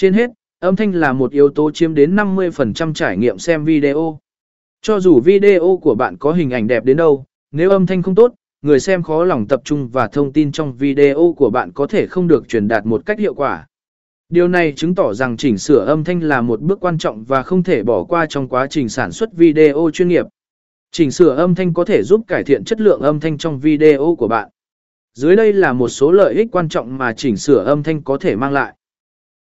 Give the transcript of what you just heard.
Trên hết, âm thanh là một yếu tố chiếm đến 50% trải nghiệm xem video. Cho dù video của bạn có hình ảnh đẹp đến đâu, nếu âm thanh không tốt, người xem khó lòng tập trung và thông tin trong video của bạn có thể không được truyền đạt một cách hiệu quả. Điều này chứng tỏ rằng chỉnh sửa âm thanh là một bước quan trọng và không thể bỏ qua trong quá trình sản xuất video chuyên nghiệp. Chỉnh sửa âm thanh có thể giúp cải thiện chất lượng âm thanh trong video của bạn. Dưới đây là một số lợi ích quan trọng mà chỉnh sửa âm thanh có thể mang lại.